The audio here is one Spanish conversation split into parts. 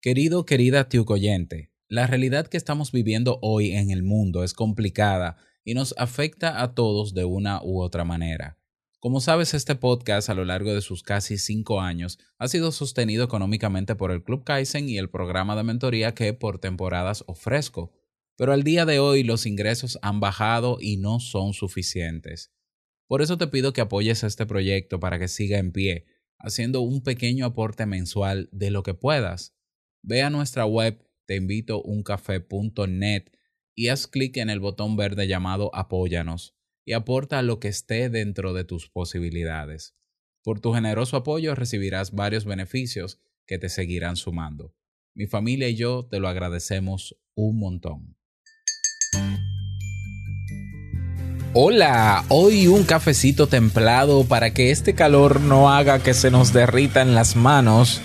Querido, querida tiucoyente, la realidad que estamos viviendo hoy en el mundo es complicada y nos afecta a todos de una u otra manera. Como sabes, este podcast a lo largo de sus casi cinco años ha sido sostenido económicamente por el Club Kaizen y el programa de mentoría que por temporadas ofrezco, pero al día de hoy los ingresos han bajado y no son suficientes. Por eso te pido que apoyes este proyecto para que siga en pie, haciendo un pequeño aporte mensual de lo que puedas. Ve a nuestra web teinvitouncafé.net y haz clic en el botón verde llamado Apóyanos y aporta lo que esté dentro de tus posibilidades. Por tu generoso apoyo recibirás varios beneficios que te seguirán sumando. Mi familia y yo te lo agradecemos un montón. Hola, hoy un cafecito templado para que este calor no haga que se nos derrita en las manos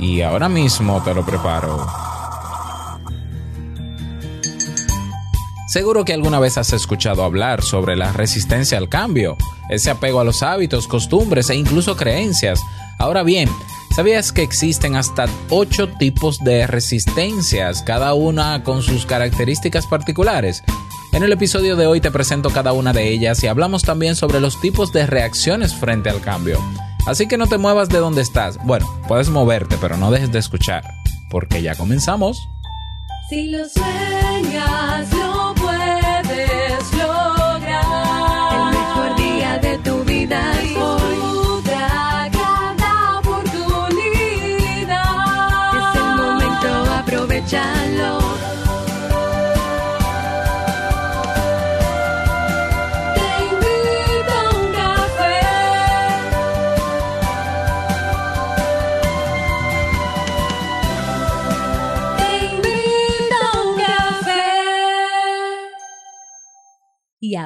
y ahora mismo te lo preparo. Seguro que alguna vez has escuchado hablar sobre la resistencia al cambio, ese apego a los hábitos, costumbres e incluso creencias. Ahora bien, ¿sabías que existen hasta 8 tipos de resistencias, cada una con sus características particulares? En el episodio de hoy te presento cada una de ellas y hablamos también sobre los tipos de reacciones frente al cambio. Así que no te muevas de donde estás. Bueno, puedes moverte, pero no dejes de escuchar, porque ya comenzamos. Si lo sueñas, lo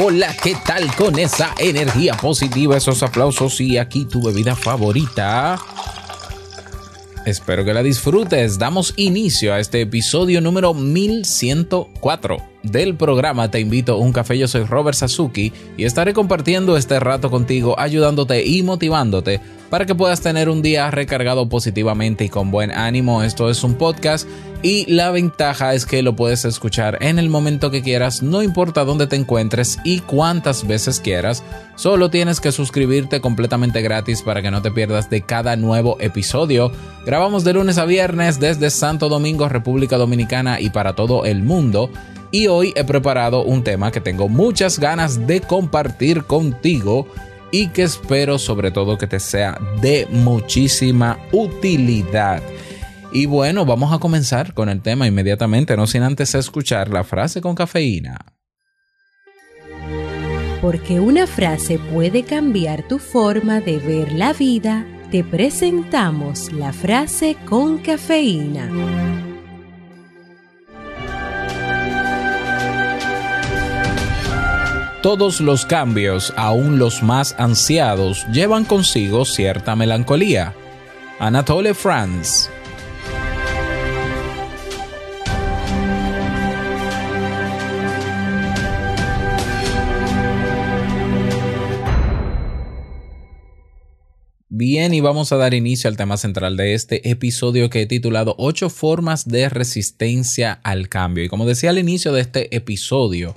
Hola, ¿qué tal con esa energía positiva, esos aplausos y aquí tu bebida favorita? Espero que la disfrutes. Damos inicio a este episodio número 1104 del programa Te invito a un café. Yo soy Robert Sasuki y estaré compartiendo este rato contigo, ayudándote y motivándote para que puedas tener un día recargado positivamente y con buen ánimo. Esto es un podcast y la ventaja es que lo puedes escuchar en el momento que quieras, no importa dónde te encuentres y cuántas veces quieras. Solo tienes que suscribirte completamente gratis para que no te pierdas de cada nuevo episodio. Grabamos de lunes a viernes desde Santo Domingo, República Dominicana y para todo el mundo. Y hoy he preparado un tema que tengo muchas ganas de compartir contigo y que espero sobre todo que te sea de muchísima utilidad. Y bueno, vamos a comenzar con el tema inmediatamente, no sin antes escuchar la frase con cafeína. Porque una frase puede cambiar tu forma de ver la vida, te presentamos la frase con cafeína. Todos los cambios, aun los más ansiados, llevan consigo cierta melancolía. Anatole France. Bien, y vamos a dar inicio al tema central de este episodio que he titulado 8 formas de resistencia al cambio. Y como decía al inicio de este episodio,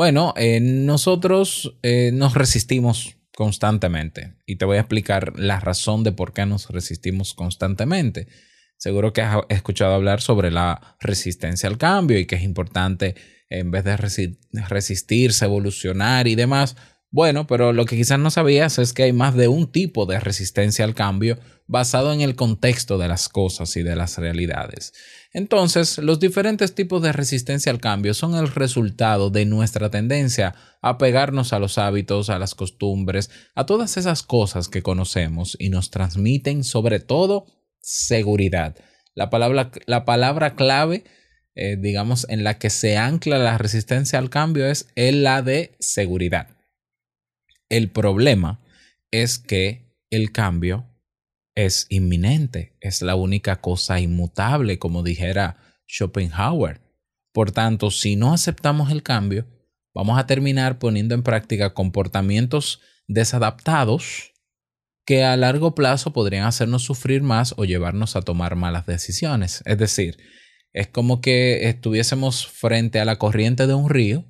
bueno, eh, nosotros eh, nos resistimos constantemente y te voy a explicar la razón de por qué nos resistimos constantemente. Seguro que has escuchado hablar sobre la resistencia al cambio y que es importante en vez de resi- resistirse, evolucionar y demás. Bueno, pero lo que quizás no sabías es que hay más de un tipo de resistencia al cambio basado en el contexto de las cosas y de las realidades. Entonces, los diferentes tipos de resistencia al cambio son el resultado de nuestra tendencia a pegarnos a los hábitos, a las costumbres, a todas esas cosas que conocemos y nos transmiten sobre todo seguridad. La palabra, la palabra clave eh, digamos, en la que se ancla la resistencia al cambio es la de seguridad. El problema es que el cambio es inminente, es la única cosa inmutable, como dijera Schopenhauer. Por tanto, si no aceptamos el cambio, vamos a terminar poniendo en práctica comportamientos desadaptados que a largo plazo podrían hacernos sufrir más o llevarnos a tomar malas decisiones. Es decir, es como que estuviésemos frente a la corriente de un río.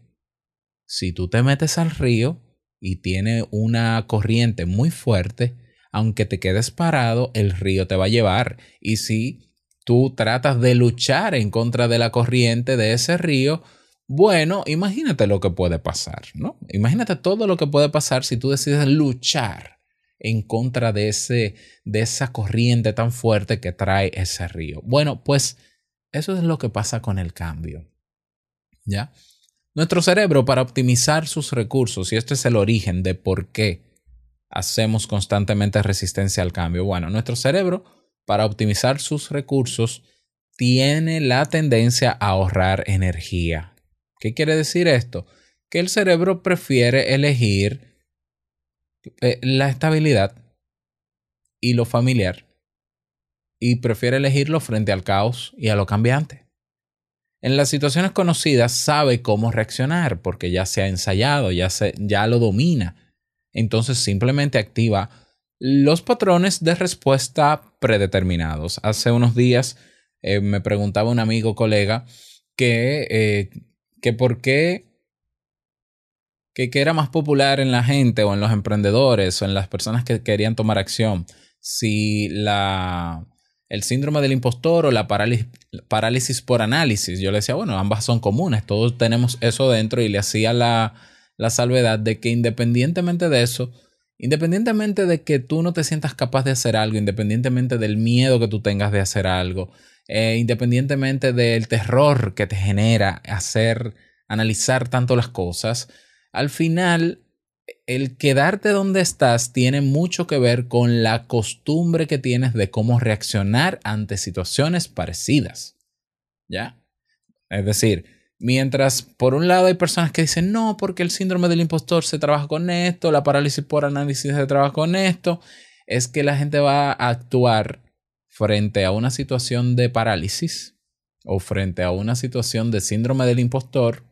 Si tú te metes al río y tiene una corriente muy fuerte, aunque te quedes parado, el río te va a llevar. Y si tú tratas de luchar en contra de la corriente de ese río, bueno, imagínate lo que puede pasar, ¿no? Imagínate todo lo que puede pasar si tú decides luchar en contra de, ese, de esa corriente tan fuerte que trae ese río. Bueno, pues eso es lo que pasa con el cambio. ¿Ya? Nuestro cerebro, para optimizar sus recursos, y este es el origen de por qué hacemos constantemente resistencia al cambio. Bueno, nuestro cerebro, para optimizar sus recursos, tiene la tendencia a ahorrar energía. ¿Qué quiere decir esto? Que el cerebro prefiere elegir eh, la estabilidad y lo familiar y prefiere elegirlo frente al caos y a lo cambiante. En las situaciones conocidas sabe cómo reaccionar porque ya se ha ensayado, ya, se, ya lo domina. Entonces simplemente activa los patrones de respuesta predeterminados. Hace unos días eh, me preguntaba un amigo colega que eh, que por qué que, era más popular en la gente o en los emprendedores o en las personas que querían tomar acción si la el síndrome del impostor o la parálisis, parálisis por análisis. Yo le decía, bueno, ambas son comunes, todos tenemos eso dentro y le hacía la, la salvedad de que independientemente de eso, independientemente de que tú no te sientas capaz de hacer algo, independientemente del miedo que tú tengas de hacer algo, eh, independientemente del terror que te genera hacer, analizar tanto las cosas, al final el quedarte donde estás tiene mucho que ver con la costumbre que tienes de cómo reaccionar ante situaciones parecidas. ¿Ya? Es decir, mientras por un lado hay personas que dicen, no, porque el síndrome del impostor se trabaja con esto, la parálisis por análisis se trabaja con esto, es que la gente va a actuar frente a una situación de parálisis o frente a una situación de síndrome del impostor,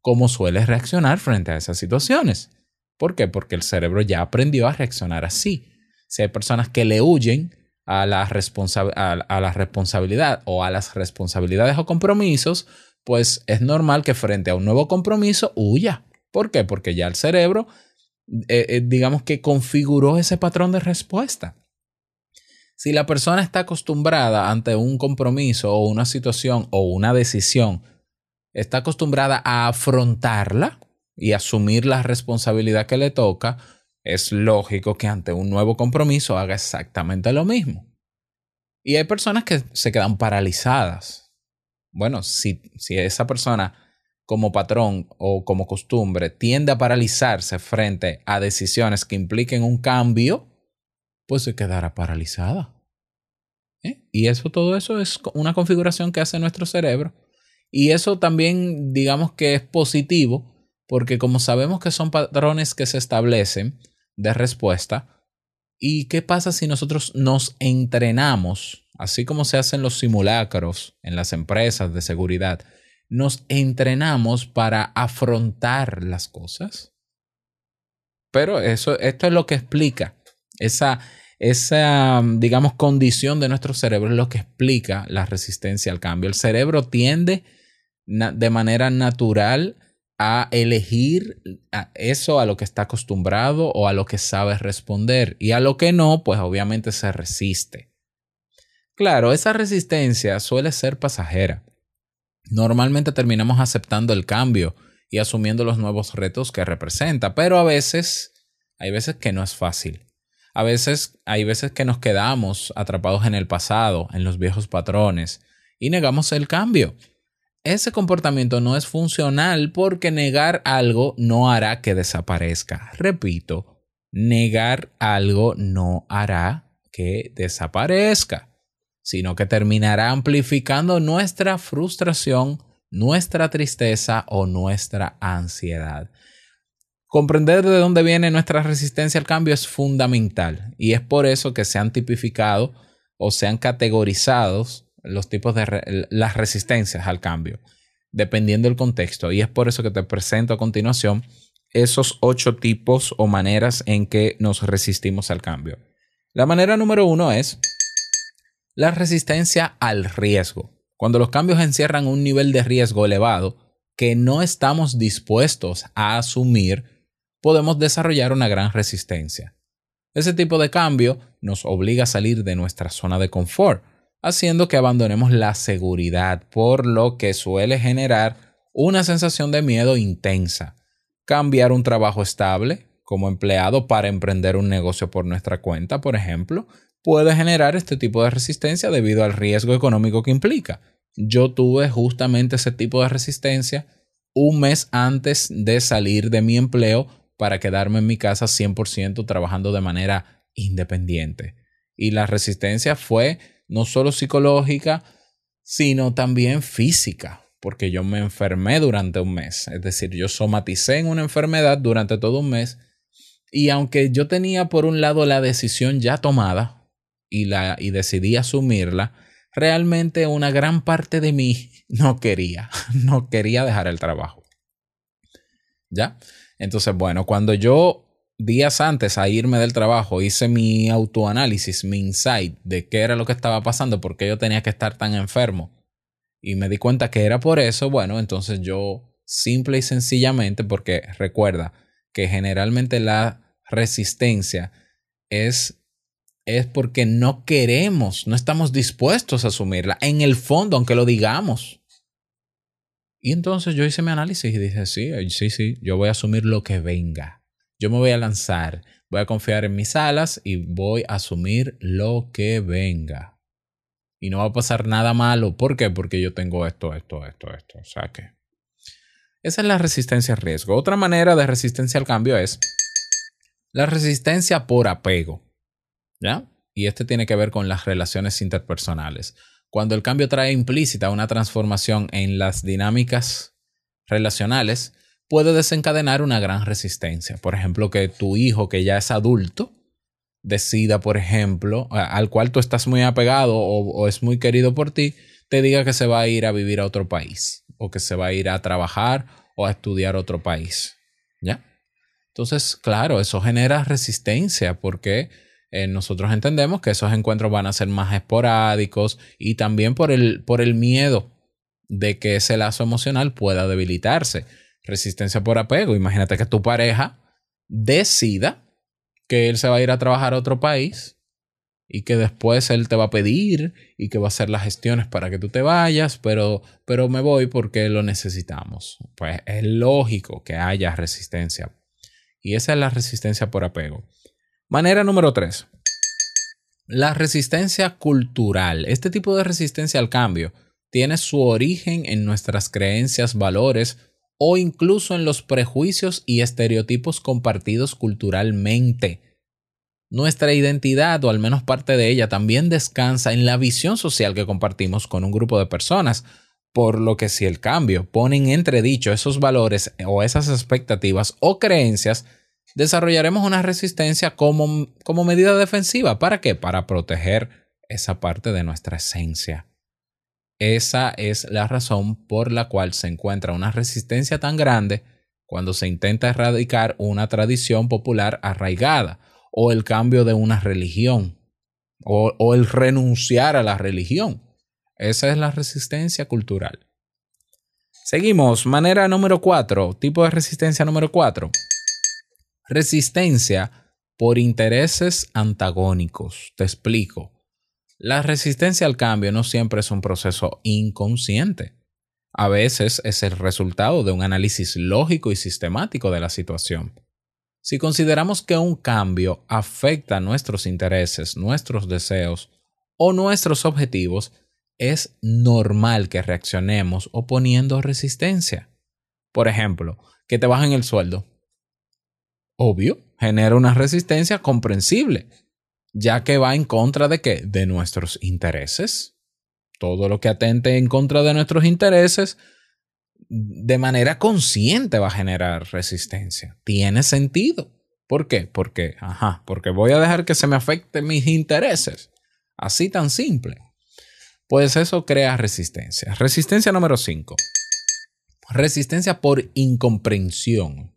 ¿cómo sueles reaccionar frente a esas situaciones? ¿Por qué? Porque el cerebro ya aprendió a reaccionar así. Si hay personas que le huyen a la, a la responsabilidad o a las responsabilidades o compromisos, pues es normal que frente a un nuevo compromiso huya. ¿Por qué? Porque ya el cerebro, eh, eh, digamos que configuró ese patrón de respuesta. Si la persona está acostumbrada ante un compromiso o una situación o una decisión, está acostumbrada a afrontarla y asumir la responsabilidad que le toca, es lógico que ante un nuevo compromiso haga exactamente lo mismo. Y hay personas que se quedan paralizadas. Bueno, si, si esa persona como patrón o como costumbre tiende a paralizarse frente a decisiones que impliquen un cambio, pues se quedará paralizada. ¿Eh? Y eso, todo eso es una configuración que hace nuestro cerebro. Y eso también, digamos que es positivo, porque como sabemos que son patrones que se establecen de respuesta, ¿y qué pasa si nosotros nos entrenamos, así como se hacen los simulacros en las empresas de seguridad, nos entrenamos para afrontar las cosas? Pero eso, esto es lo que explica esa, esa, digamos, condición de nuestro cerebro es lo que explica la resistencia al cambio. El cerebro tiende de manera natural a elegir eso a lo que está acostumbrado o a lo que sabe responder y a lo que no, pues obviamente se resiste. Claro, esa resistencia suele ser pasajera. Normalmente terminamos aceptando el cambio y asumiendo los nuevos retos que representa, pero a veces hay veces que no es fácil. A veces hay veces que nos quedamos atrapados en el pasado, en los viejos patrones, y negamos el cambio. Ese comportamiento no es funcional porque negar algo no hará que desaparezca. Repito, negar algo no hará que desaparezca. sino que terminará amplificando nuestra frustración, nuestra tristeza o nuestra ansiedad. Comprender de dónde viene nuestra resistencia al cambio es fundamental y es por eso que se han tipificado o se han categorizado los tipos de las resistencias al cambio, dependiendo del contexto. Y es por eso que te presento a continuación esos ocho tipos o maneras en que nos resistimos al cambio. La manera número uno es la resistencia al riesgo. Cuando los cambios encierran un nivel de riesgo elevado que no estamos dispuestos a asumir, podemos desarrollar una gran resistencia. Ese tipo de cambio nos obliga a salir de nuestra zona de confort, haciendo que abandonemos la seguridad, por lo que suele generar una sensación de miedo intensa. Cambiar un trabajo estable como empleado para emprender un negocio por nuestra cuenta, por ejemplo, puede generar este tipo de resistencia debido al riesgo económico que implica. Yo tuve justamente ese tipo de resistencia un mes antes de salir de mi empleo para quedarme en mi casa 100% trabajando de manera independiente. Y la resistencia fue no solo psicológica, sino también física, porque yo me enfermé durante un mes. Es decir, yo somaticé en una enfermedad durante todo un mes. Y aunque yo tenía por un lado la decisión ya tomada y, la, y decidí asumirla, realmente una gran parte de mí no quería, no quería dejar el trabajo. ¿Ya? Entonces, bueno, cuando yo días antes a irme del trabajo hice mi autoanálisis, mi insight de qué era lo que estaba pasando, por qué yo tenía que estar tan enfermo, y me di cuenta que era por eso, bueno, entonces yo simple y sencillamente, porque recuerda que generalmente la resistencia es es porque no queremos, no estamos dispuestos a asumirla en el fondo, aunque lo digamos. Y entonces yo hice mi análisis y dije, sí, sí, sí, yo voy a asumir lo que venga. Yo me voy a lanzar, voy a confiar en mis alas y voy a asumir lo que venga. Y no va a pasar nada malo. ¿Por qué? Porque yo tengo esto, esto, esto, esto. O sea que... Esa es la resistencia al riesgo. Otra manera de resistencia al cambio es la resistencia por apego. ¿Ya? Y este tiene que ver con las relaciones interpersonales. Cuando el cambio trae implícita una transformación en las dinámicas relacionales, puede desencadenar una gran resistencia. Por ejemplo, que tu hijo, que ya es adulto, decida, por ejemplo, al cual tú estás muy apegado o, es muy querido por ti, te diga que se va a ir a vivir a otro país o que se va a ir a trabajar o a estudiar a otro país. ¿Ya? Entonces, claro, eso genera resistencia porque eh, nosotros entendemos que esos encuentros van a ser más esporádicos y también por el, por el miedo de que ese lazo emocional pueda debilitarse. Resistencia por apego. Imagínate que tu pareja decida que él se va a ir a trabajar a otro país y que después él te va a pedir y que va a hacer las gestiones para que tú te vayas, pero, pero me voy porque lo necesitamos. Pues es lógico que haya resistencia. Y esa es la resistencia por apego. Manera número 3. La resistencia cultural. Este tipo de resistencia al cambio tiene su origen en nuestras creencias, valores o incluso en los prejuicios y estereotipos compartidos culturalmente. Nuestra identidad, o al menos parte de ella, también descansa en la visión social que compartimos con un grupo de personas, por lo que si el cambio pone en entredicho esos valores o esas expectativas o creencias, desarrollaremos una resistencia como, como medida defensiva. ¿Para qué? Para proteger esa parte de nuestra esencia. Esa es la razón por la cual se encuentra una resistencia tan grande cuando se intenta erradicar una tradición popular arraigada o el cambio de una religión o, el renunciar a la religión. Esa es la resistencia cultural. Seguimos, manera número 4, tipo de resistencia número 4. Resistencia por intereses antagónicos. Te explico. La resistencia al cambio no siempre es un proceso inconsciente. A veces es el resultado de un análisis lógico y sistemático de la situación. Si consideramos que un cambio afecta nuestros intereses, nuestros deseos o nuestros objetivos, es normal que reaccionemos oponiendo resistencia. Por ejemplo, que te bajen el sueldo. Obvio, genera una resistencia comprensible. Ya que va en contra de qué? De nuestros intereses. Todo lo que atente en contra de nuestros intereses, de manera consciente va a generar resistencia. Tiene sentido. ¿Por qué? Porque, ajá, porque voy a dejar que se me afecten mis intereses. Así tan simple. Pues eso crea resistencia. Resistencia número 5. Resistencia por incomprensión.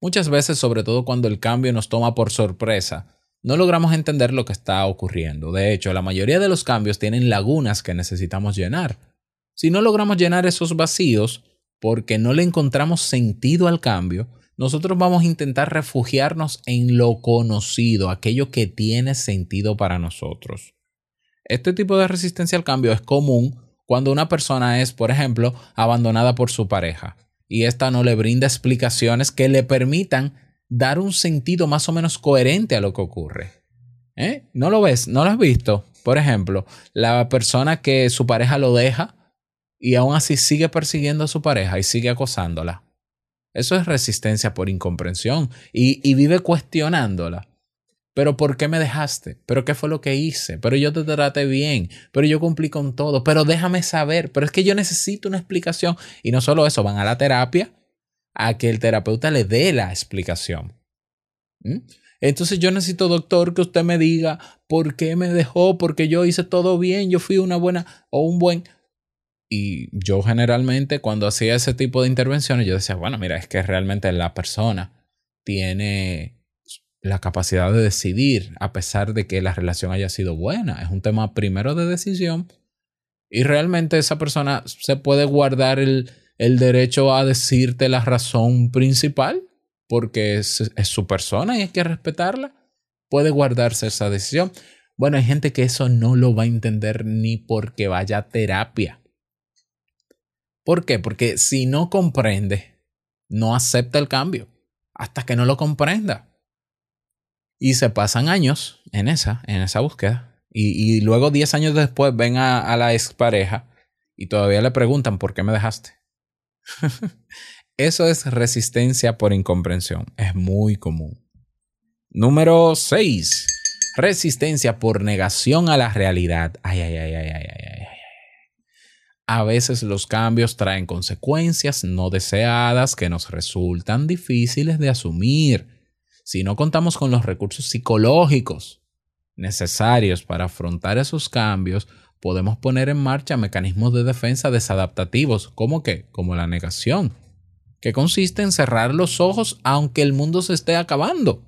Muchas veces, sobre todo cuando el cambio nos toma por sorpresa, no logramos entender lo que está ocurriendo. De hecho, la mayoría de los cambios tienen lagunas que necesitamos llenar. Si no logramos llenar esos vacíos porque no le encontramos sentido al cambio, nosotros vamos a intentar refugiarnos en lo conocido, aquello que tiene sentido para nosotros. Este tipo de resistencia al cambio es común cuando una persona es, por ejemplo, abandonada por su pareja y ésta no le brinda explicaciones que le permitan dar un sentido más o menos coherente a lo que ocurre. ¿Eh? ¿No lo ves? ¿No lo has visto? Por ejemplo, la persona que su pareja lo deja y aún así sigue persiguiendo a su pareja y sigue acosándola. Eso es resistencia por incomprensión y, y vive cuestionándola. Pero ¿por qué me dejaste? ¿Pero qué fue lo que hice? Pero yo te traté bien, pero yo cumplí con todo, pero déjame saber, pero es que yo necesito una explicación. Y no solo eso, van a la terapia a que el terapeuta le dé la explicación. ¿Mm? Entonces yo necesito, doctor, que usted me diga por qué me dejó, porque yo hice todo bien, yo fui una buena o un buen... Y yo generalmente cuando hacía ese tipo de intervenciones, yo decía, bueno, mira, es que realmente la persona tiene la capacidad de decidir a pesar de que la relación haya sido buena. Es un tema primero de decisión y realmente esa persona se puede guardar el, el derecho a decirte la razón principal porque es, su persona y hay que respetarla. Puede guardarse esa decisión. Bueno, hay gente que eso no lo va a entender ni porque vaya a terapia. ¿Por qué? Porque si no comprende, no acepta el cambio hasta que no lo comprenda. Y se pasan años en esa, en esa búsqueda. Y, y luego 10 años después ven a, a la expareja y todavía le preguntan por qué me dejaste. Eso es resistencia por incomprensión. Es muy común. Número 6. Resistencia por negación a la realidad. Ay, ay, ay, ay, ay, ay, ay. A veces los cambios traen consecuencias no deseadas que nos resultan difíciles de asumir si no contamos con los recursos psicológicos necesarios para afrontar esos cambios, podemos poner en marcha mecanismos de defensa desadaptativos, como que, como la negación, que consiste en cerrar los ojos aunque el mundo se esté acabando.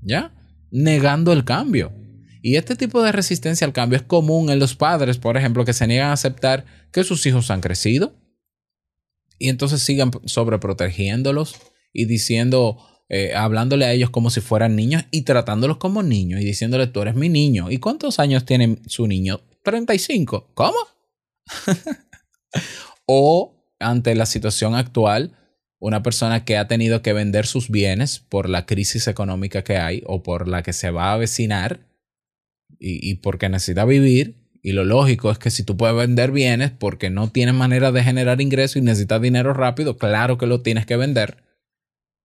¿Ya? Negando el cambio. Y este tipo de resistencia al cambio es común en los padres, por ejemplo, que se niegan a aceptar que sus hijos han crecido y entonces sigan sobreprotegiéndolos y diciendo, eh, hablándole a ellos como si fueran niños y tratándolos como niños y diciéndole tú eres mi niño. ¿Y cuántos años tiene su niño? 35. ¿Cómo? o ante la situación actual, una persona que ha tenido que vender sus bienes por la crisis económica que hay o por la que se va a avecinar y, porque necesita vivir. Y lo lógico es que si tú puedes vender bienes porque no tienes manera de generar ingresos y necesitas dinero rápido, claro que lo tienes que vender.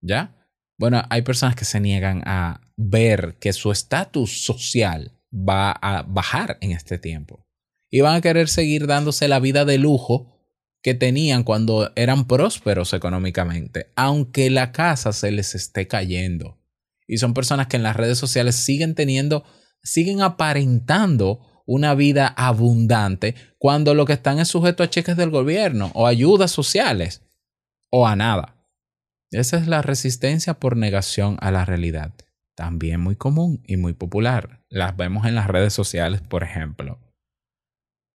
¿Ya? Bueno, hay personas que se niegan a ver que su estatus social va a bajar en este tiempo. Y van a querer seguir dándose la vida de lujo que tenían cuando eran prósperos económicamente, aunque la casa se les esté cayendo. Y son personas que en las redes sociales siguen teniendo, siguen aparentando una vida abundante cuando lo que están es sujeto a cheques del gobierno o ayudas sociales o a nada. Esa es la resistencia por negación a la realidad. También muy común y muy popular. Las vemos en las redes sociales, por ejemplo.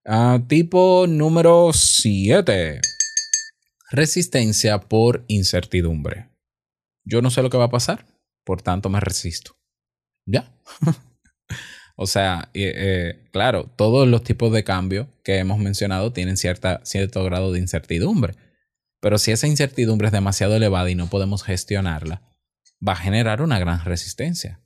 Uh, tipo número 7. Resistencia por incertidumbre. Yo no sé lo que va a pasar, por tanto me resisto. ¿Ya? o sea, eh, claro, todos los tipos de cambio que hemos mencionado tienen cierta, cierto grado de incertidumbre. Pero si esa incertidumbre es demasiado elevada y no podemos gestionarla, va a generar una gran resistencia.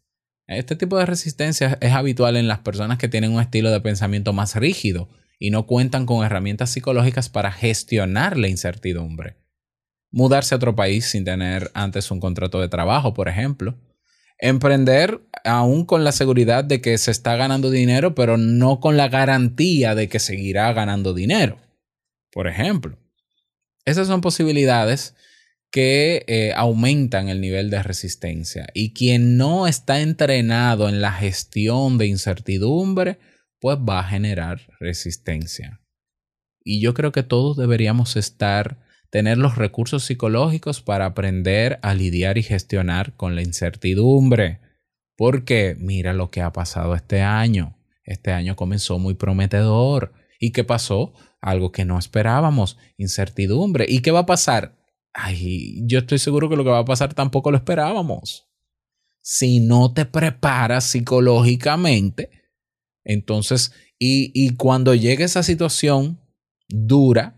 Este tipo de resistencia es habitual en las personas que tienen un estilo de pensamiento más rígido y no cuentan con herramientas psicológicas para gestionar la incertidumbre. Mudarse a otro país sin tener antes un contrato de trabajo, por ejemplo. emprender aún con la seguridad de que se está ganando dinero, pero no con la garantía de que seguirá ganando dinero. Por ejemplo, esas son posibilidades que eh, aumentan el nivel de resistencia. Y quien no está entrenado en la gestión de incertidumbre, pues va a generar resistencia. Y yo creo que todos deberíamos estar, tener los recursos psicológicos para aprender a lidiar y gestionar con la incertidumbre. Porque mira lo que ha pasado este año. Este año comenzó muy prometedor. ¿Y qué pasó? Algo que no esperábamos, incertidumbre. ¿Y qué va a pasar? Ay, yo estoy seguro que lo que va a pasar tampoco lo esperábamos. Si no te preparas psicológicamente, entonces, y, y cuando llegue esa situación dura,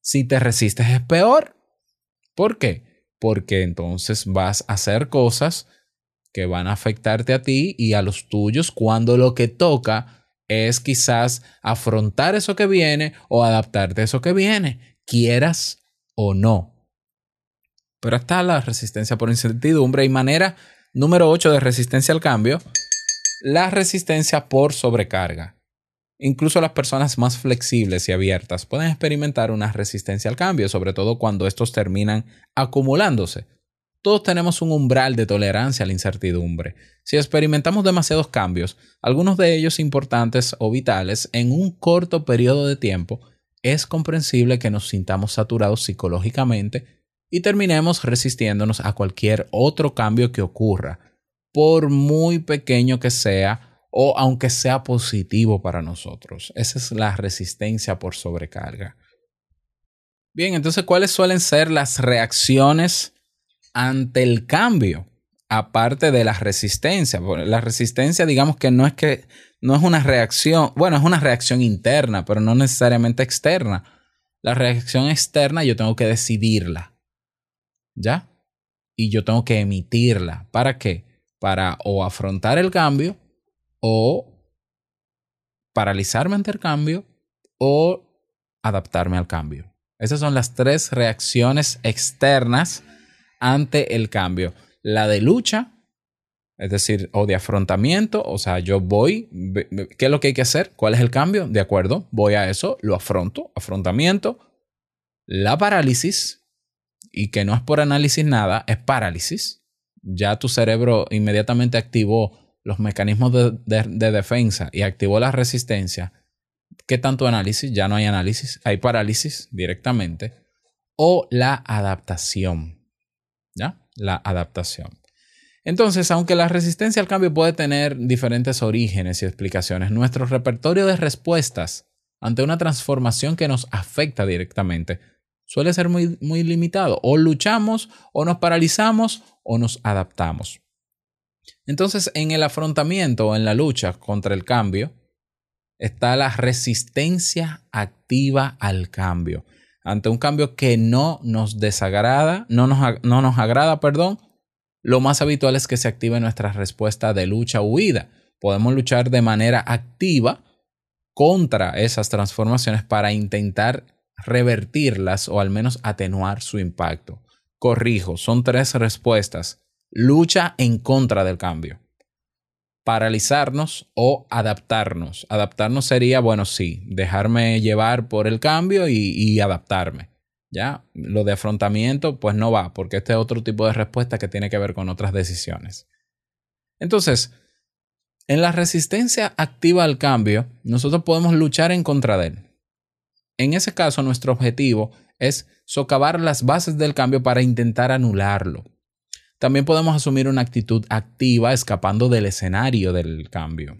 si te resistes es peor. ¿Por qué? Porque entonces vas a hacer cosas que van a afectarte a ti y a los tuyos cuando lo que toca es quizás afrontar eso que viene o adaptarte a eso que viene, quieras o no. Pero está la resistencia por incertidumbre y manera número 8 de resistencia al cambio, la resistencia por sobrecarga. Incluso las personas más flexibles y abiertas pueden experimentar una resistencia al cambio, sobre todo cuando estos terminan acumulándose. Todos tenemos un umbral de tolerancia a la incertidumbre. Si experimentamos demasiados cambios, algunos de ellos importantes o vitales, en un corto periodo de tiempo, es comprensible que nos sintamos saturados psicológicamente y terminemos resistiéndonos a cualquier otro cambio que ocurra, por muy pequeño que sea o aunque sea positivo para nosotros. Esa es la resistencia por sobrecarga. Bien, entonces, ¿cuáles suelen ser las reacciones ante el cambio? Aparte de la resistencia. La resistencia, digamos que no es que no es una reacción, bueno, es una reacción interna, pero no necesariamente externa. La reacción externa yo tengo que decidirla. ¿Ya? Y yo tengo que emitirla. ¿Para qué? Para o afrontar el cambio o paralizarme ante el cambio o adaptarme al cambio. Esas son las tres reacciones externas ante el cambio. La de lucha, es decir, o de afrontamiento, o sea, yo voy, ¿qué es lo que hay que hacer? ¿Cuál es el cambio? De acuerdo, voy a eso, lo afronto, afrontamiento. La parálisis, y que no es por análisis nada, es parálisis. Ya tu cerebro inmediatamente activó los mecanismos de, defensa y activó la resistencia. ¿Qué tanto análisis? Ya no hay análisis, hay parálisis directamente. O la adaptación. ¿Ya? La adaptación. Entonces, aunque la resistencia al cambio puede tener diferentes orígenes y explicaciones, nuestro repertorio de respuestas ante una transformación que nos afecta directamente suele ser muy, muy limitado. O luchamos, o nos paralizamos, o nos adaptamos. Entonces, en el afrontamiento o en la lucha contra el cambio, está la resistencia activa al cambio. Ante un cambio que no nos desagrada, no nos, no nos agrada, perdón, lo más habitual es que se active nuestra respuesta de lucha o huida. Podemos luchar de manera activa contra esas transformaciones para intentar revertirlas o al menos atenuar su impacto. Corrijo, son tres respuestas. Lucha en contra del cambio. Paralizarnos o adaptarnos. Adaptarnos sería, bueno, sí, dejarme llevar por el cambio y, adaptarme. ¿Ya? Lo de afrontamiento, pues no va, porque este es otro tipo de respuesta que tiene que ver con otras decisiones. Entonces, en la resistencia activa al cambio, nosotros podemos luchar en contra de él. En ese caso, nuestro objetivo es socavar las bases del cambio para intentar anularlo. También podemos asumir una actitud activa escapando del escenario del cambio.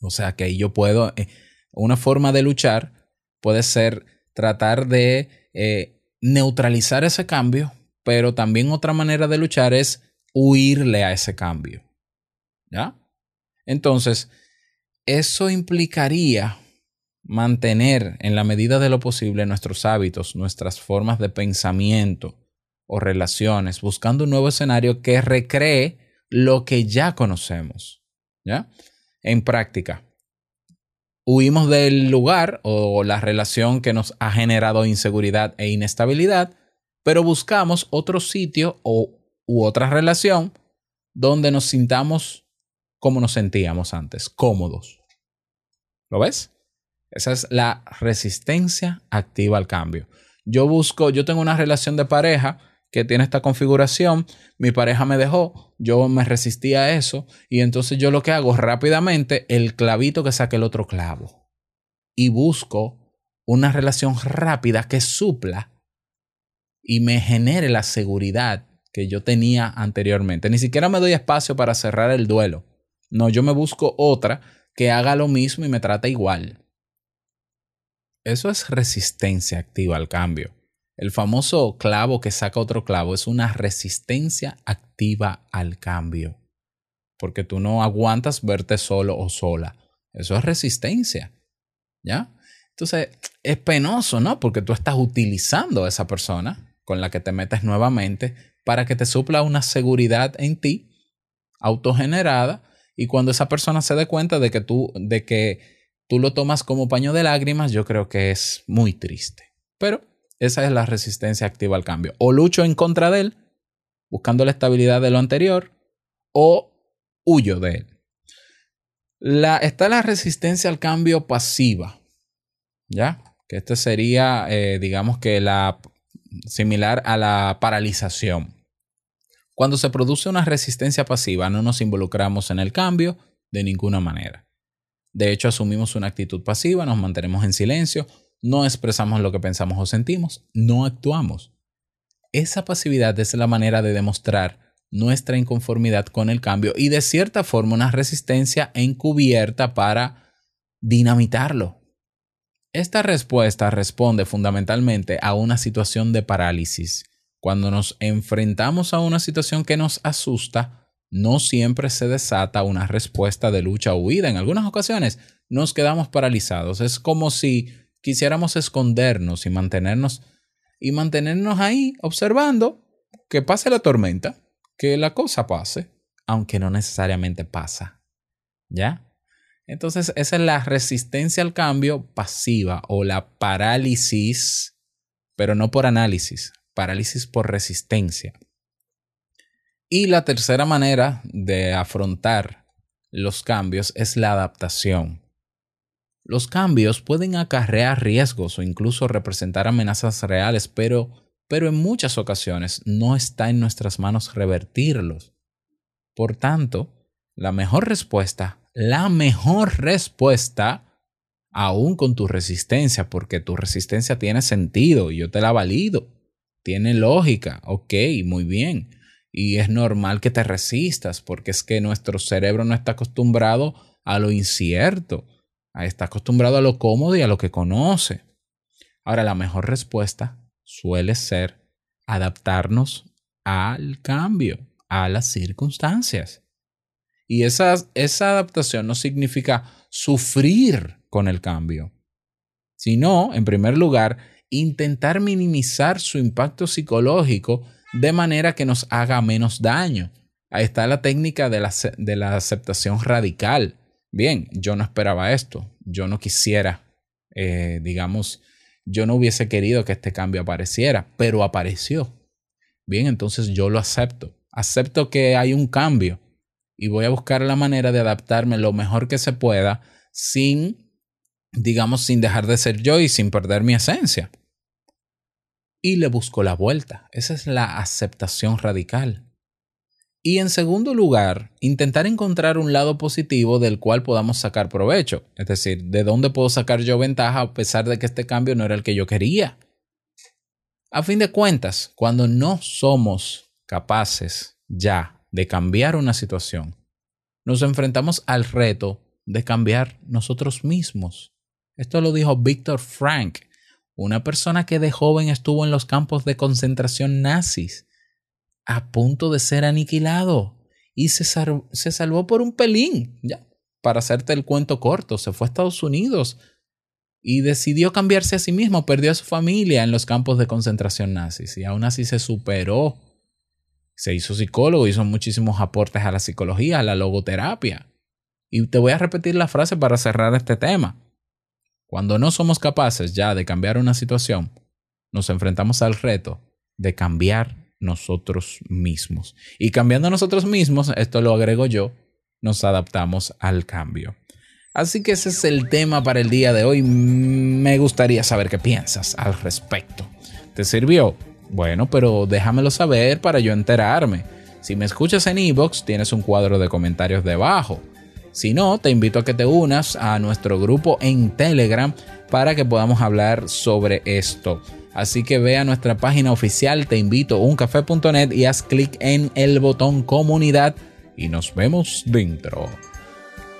O sea que yo puedo, eh, una forma de luchar puede ser tratar de eh, neutralizar ese cambio, pero también otra manera de luchar es huirle a ese cambio. ¿Ya? Entonces, eso implicaría mantener en la medida de lo posible nuestros hábitos, nuestras formas de pensamiento o relaciones, buscando un nuevo escenario que recree lo que ya conocemos. ¿Ya? En práctica, huimos del lugar o la relación que nos ha generado inseguridad e inestabilidad, pero buscamos otro sitio o, u otra relación donde nos sintamos como nos sentíamos antes, cómodos. ¿Lo ves? Esa es la resistencia activa al cambio. Yo busco, yo tengo una relación de pareja que tiene esta configuración, mi pareja me dejó, yo me resistí a eso y entonces yo lo que hago rápidamente, el clavito que saque el otro clavo y busco una relación rápida que supla y me genere la seguridad que yo tenía anteriormente. Ni siquiera me doy espacio para cerrar el duelo. No, yo me busco otra que haga lo mismo y me trata igual. Eso es resistencia activa al cambio. El famoso clavo que saca otro clavo es una resistencia activa al cambio. Porque tú no aguantas verte solo o sola. Eso es resistencia. ¿Ya? Entonces, es penoso, ¿no? Porque tú estás utilizando a esa persona con la que te metes nuevamente para que te supla una seguridad en ti autogenerada y cuando esa persona se dé cuenta de que tú de que tú lo tomas como paño de lágrimas, yo creo que es muy triste. Pero esa es la resistencia activa al cambio. O lucho en contra de él, buscando la estabilidad de lo anterior, o huyo de él. La, está la resistencia al cambio pasiva, ¿ya? Que este sería, eh, digamos que la similar a la paralización. Cuando se produce una resistencia pasiva, no nos involucramos en el cambio de ninguna manera. De hecho, asumimos una actitud pasiva, nos mantenemos en silencio, no expresamos lo que pensamos o sentimos, no actuamos. Esa pasividad es la manera de demostrar nuestra inconformidad con el cambio y de cierta forma una resistencia encubierta para dinamitarlo. Esta respuesta responde fundamentalmente a una situación de parálisis. Cuando nos enfrentamos a una situación que nos asusta, no siempre se desata una respuesta de lucha o huida. En algunas ocasiones nos quedamos paralizados. Es como si quisiéramos escondernos y mantenernos y mantenernos ahí observando que pase la tormenta, que la cosa pase, aunque no necesariamente pasa. ¿Ya? Entonces, esa es la resistencia al cambio pasiva o la parálisis, pero no por análisis, parálisis por resistencia. Y la tercera manera de afrontar los cambios es la adaptación. Los cambios pueden acarrear riesgos o incluso representar amenazas reales, pero, pero en muchas ocasiones no está en nuestras manos revertirlos. Por tanto, la mejor respuesta, la mejor respuesta, aún con tu resistencia, porque tu resistencia tiene sentido yo te la valido, tiene lógica, ok, muy bien. Y es normal que te resistas, porque es que nuestro cerebro no está acostumbrado a lo incierto Está acostumbrado a lo cómodo y a lo que conoce. Ahora, la mejor respuesta suele ser adaptarnos al cambio, a las circunstancias. Y esa, esa adaptación no significa sufrir con el cambio, sino, en primer lugar, intentar minimizar su impacto psicológico de manera que nos haga menos daño. Ahí está la técnica de la, de la aceptación radical bien, yo no esperaba esto, yo no quisiera, eh, digamos, yo no hubiese querido que este cambio apareciera, pero apareció. Bien, entonces yo lo acepto. Acepto que hay un cambio y voy a buscar la manera de adaptarme lo mejor que se pueda sin, digamos, sin dejar de ser yo y sin perder mi esencia. Y le busco la vuelta. Esa es la aceptación radical. Y en segundo lugar, intentar encontrar un lado positivo del cual podamos sacar provecho. Es decir, ¿de dónde puedo sacar yo ventaja a pesar de que este cambio no era el que yo quería? A fin de cuentas, cuando no somos capaces ya de cambiar una situación, nos enfrentamos al reto de cambiar nosotros mismos. Esto lo dijo Víctor Frank, una persona que de joven estuvo en los campos de concentración nazis a punto de ser aniquilado y se, se salvó por un pelín. Ya, para hacerte el cuento corto, se fue a Estados Unidos y decidió cambiarse a sí mismo, perdió a su familia en los campos de concentración nazis y aún así se superó. Se hizo psicólogo, hizo muchísimos aportes a la psicología, a la logoterapia. Y te voy a repetir la frase para cerrar este tema. Cuando no somos capaces ya de cambiar una situación, nos enfrentamos al reto de cambiar nosotros mismos. Y cambiando nosotros mismos, esto lo agrego yo, nos adaptamos al cambio. Así que ese es el tema para el día de hoy. Me gustaría saber qué piensas al respecto. ¿Te sirvió? Bueno, pero déjamelo saber para yo enterarme. Si me escuchas en iVoox, tienes un cuadro de comentarios debajo. Si no, te invito a que te unas a nuestro grupo en Telegram para que podamos hablar sobre esto. Así que ve a nuestra página oficial, te invito uncafe.net y haz clic en el botón comunidad y nos vemos dentro.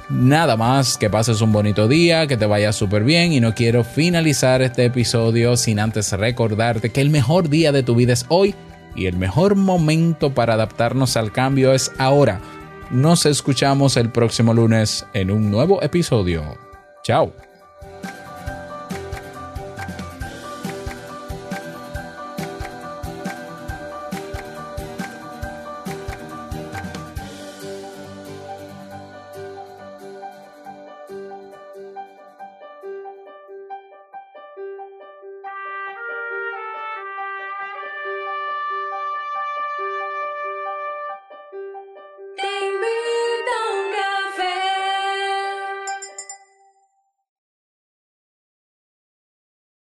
Nada más, que pases un bonito día, que te vaya súper bien y no quiero finalizar este episodio sin antes recordarte que el mejor día de tu vida es hoy y el mejor momento para adaptarnos al cambio es ahora. Nos escuchamos el próximo lunes en un nuevo episodio. Chao.